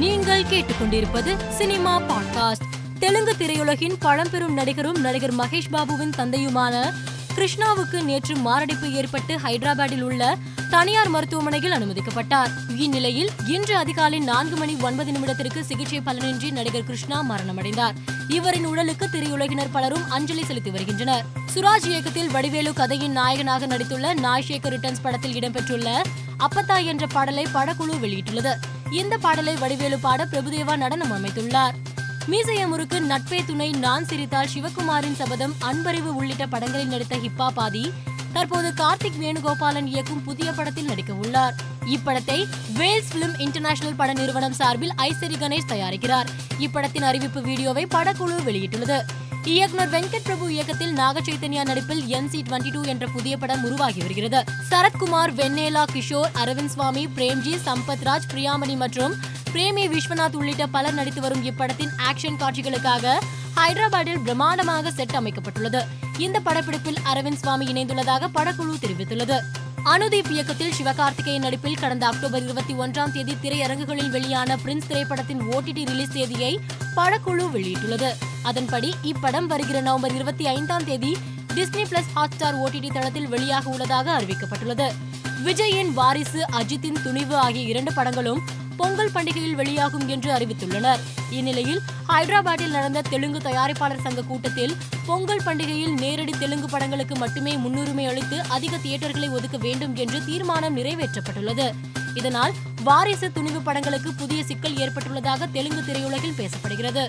நீங்கள் கேட்டுக்கொண்டிருப்பது cinema podcast. Telugu திரையுலகின் பழம்பெரும் நடிகரும் நடிகர் மகேஷ் பாபுவின் தந்தையுமான கிருஷ்ணாவுக்கு நேற்று மாரடைப்பு ஏற்பட்டு ஹைதராபாத்தில் உள்ள தனியார் மருத்துவமனையில் அனுமதிக்கப்பட்டார். இந்நிலையில் இன்று அதிகாலை நான்கு மணி ஒன்பது நிமிடத்திற்கு சிகிச்சை பலனின்றி நடிகர் கிருஷ்ணா மரணமடைந்தார். இவரின் உடலுக்கு திரையுலகினர் பலரும் அஞ்சலி செலுத்தி வருகின்றனர். சுராஜ் இயக்கத்தில் வடிவேலு கதையின் நாயகனாக நடித்துள்ள நாய் சேகர் ரிட்டர்ன்ஸ் படத்தில் இடம்பெற்றுள்ள அப்பத்தா என்ற பாடலை படக்குழு வெளியிட்டுள்ளது. இந்த பாடலை வடிவேலு பாட பிரபுதேவா நடனம் அமைத்துள்ளார். மீசையமுருக்கு நட்பே துணை நான் சிரித்தால் சிவகுமாரின் சபதம் அன்பறிவு உள்ளிட்ட படங்களில் நடித்த ஹிப்பா பாதி தற்போது கார்த்திக் வேணுகோபாலன் இயக்கும் புதிய படத்தில் நடிக்க உள்ளார். இப்படத்தை வேல்ஸ் பிலிம் இன்டர்நேஷனல் பட நிறுவனம் சார்பில் ஐசரி கணேஷ் தயாரிக்கிறார். இப்படத்தின் அறிவிப்பு வீடியோவை படக்குழு வெளியிட்டுள்ளது. இயக்குனர் வெங்கட் பிரபு இயக்கத்தில் நாக சைத்தன்யா நடிப்பில் என் சி டுவெண்ட்டி டூ என்ற புதிய படம் உருவாகி வருகிறது. சரத்குமார் வெண்ணேலா கிஷோர் அரவிந்த் சுவாமி பிரேம்ஜி சம்பத் ராஜ் பிரியாமணி மற்றும் பிரேமி விஸ்வநாத் உள்ளிட்ட பலர் நடித்து வரும் இப்படத்தின் ஆக்ஷன் காட்சிகளுக்காக ஹைதராபாத்தில் பிரம்மாண்டமாக செட் அமைக்கப்பட்டுள்ளது. இந்த படப்பிடிப்பில் அரவிந்த் சுவாமி இணைந்துள்ளதாக படக்குழு தெரிவித்துள்ளது. அனுதீப் இயக்கத்தில் சிவகார்த்திகேயன் நடிப்பில் கடந்த அக்டோபர் இருபத்தி ஒன்றாம் தேதி திரையரங்குகளில் வெளியான பிரின்ஸ் திரைப்படத்தின் ஓடிடி ரிலீஸ் தேதியை படக்குழு வெளியிட்டுள்ளது. அதன்படி இப்படம் வருகிற நவம்பர் இருபத்தி ஐந்தாம் தேதி Disney plus Hotstar OTT தளத்தில் வெளியாக உள்ளதாக அறிவிக்கப்பட்டுள்ளது. விஜயின் வாரிசு அஜித்தின் துணிவு ஆகிய இரண்டு படங்களும் பொங்கல் பண்டிகையில் வெளியாகும் என்று அறிவித்துள்ளனர். இந்நிலையில் ஹைதராபாத்தில் நடந்த தெலுங்கு தயாரிப்பாளர் சங்க கூட்டத்தில் பொங்கல் பண்டிகையில் நேரடி தெலுங்கு படங்களுக்கு மட்டுமே முன்னுரிமை அளித்து அதிக தியேட்டர்களை ஒதுக்க வேண்டும் என்று தீர்மானம் நிறைவேற்றப்பட்டுள்ளது. இதனால் வாரிசு துணிவு படங்களுக்கு புதிய சிக்கல் ஏற்பட்டுள்ளதாக தெலுங்கு திரையுலகில் பேசப்படுகிறது.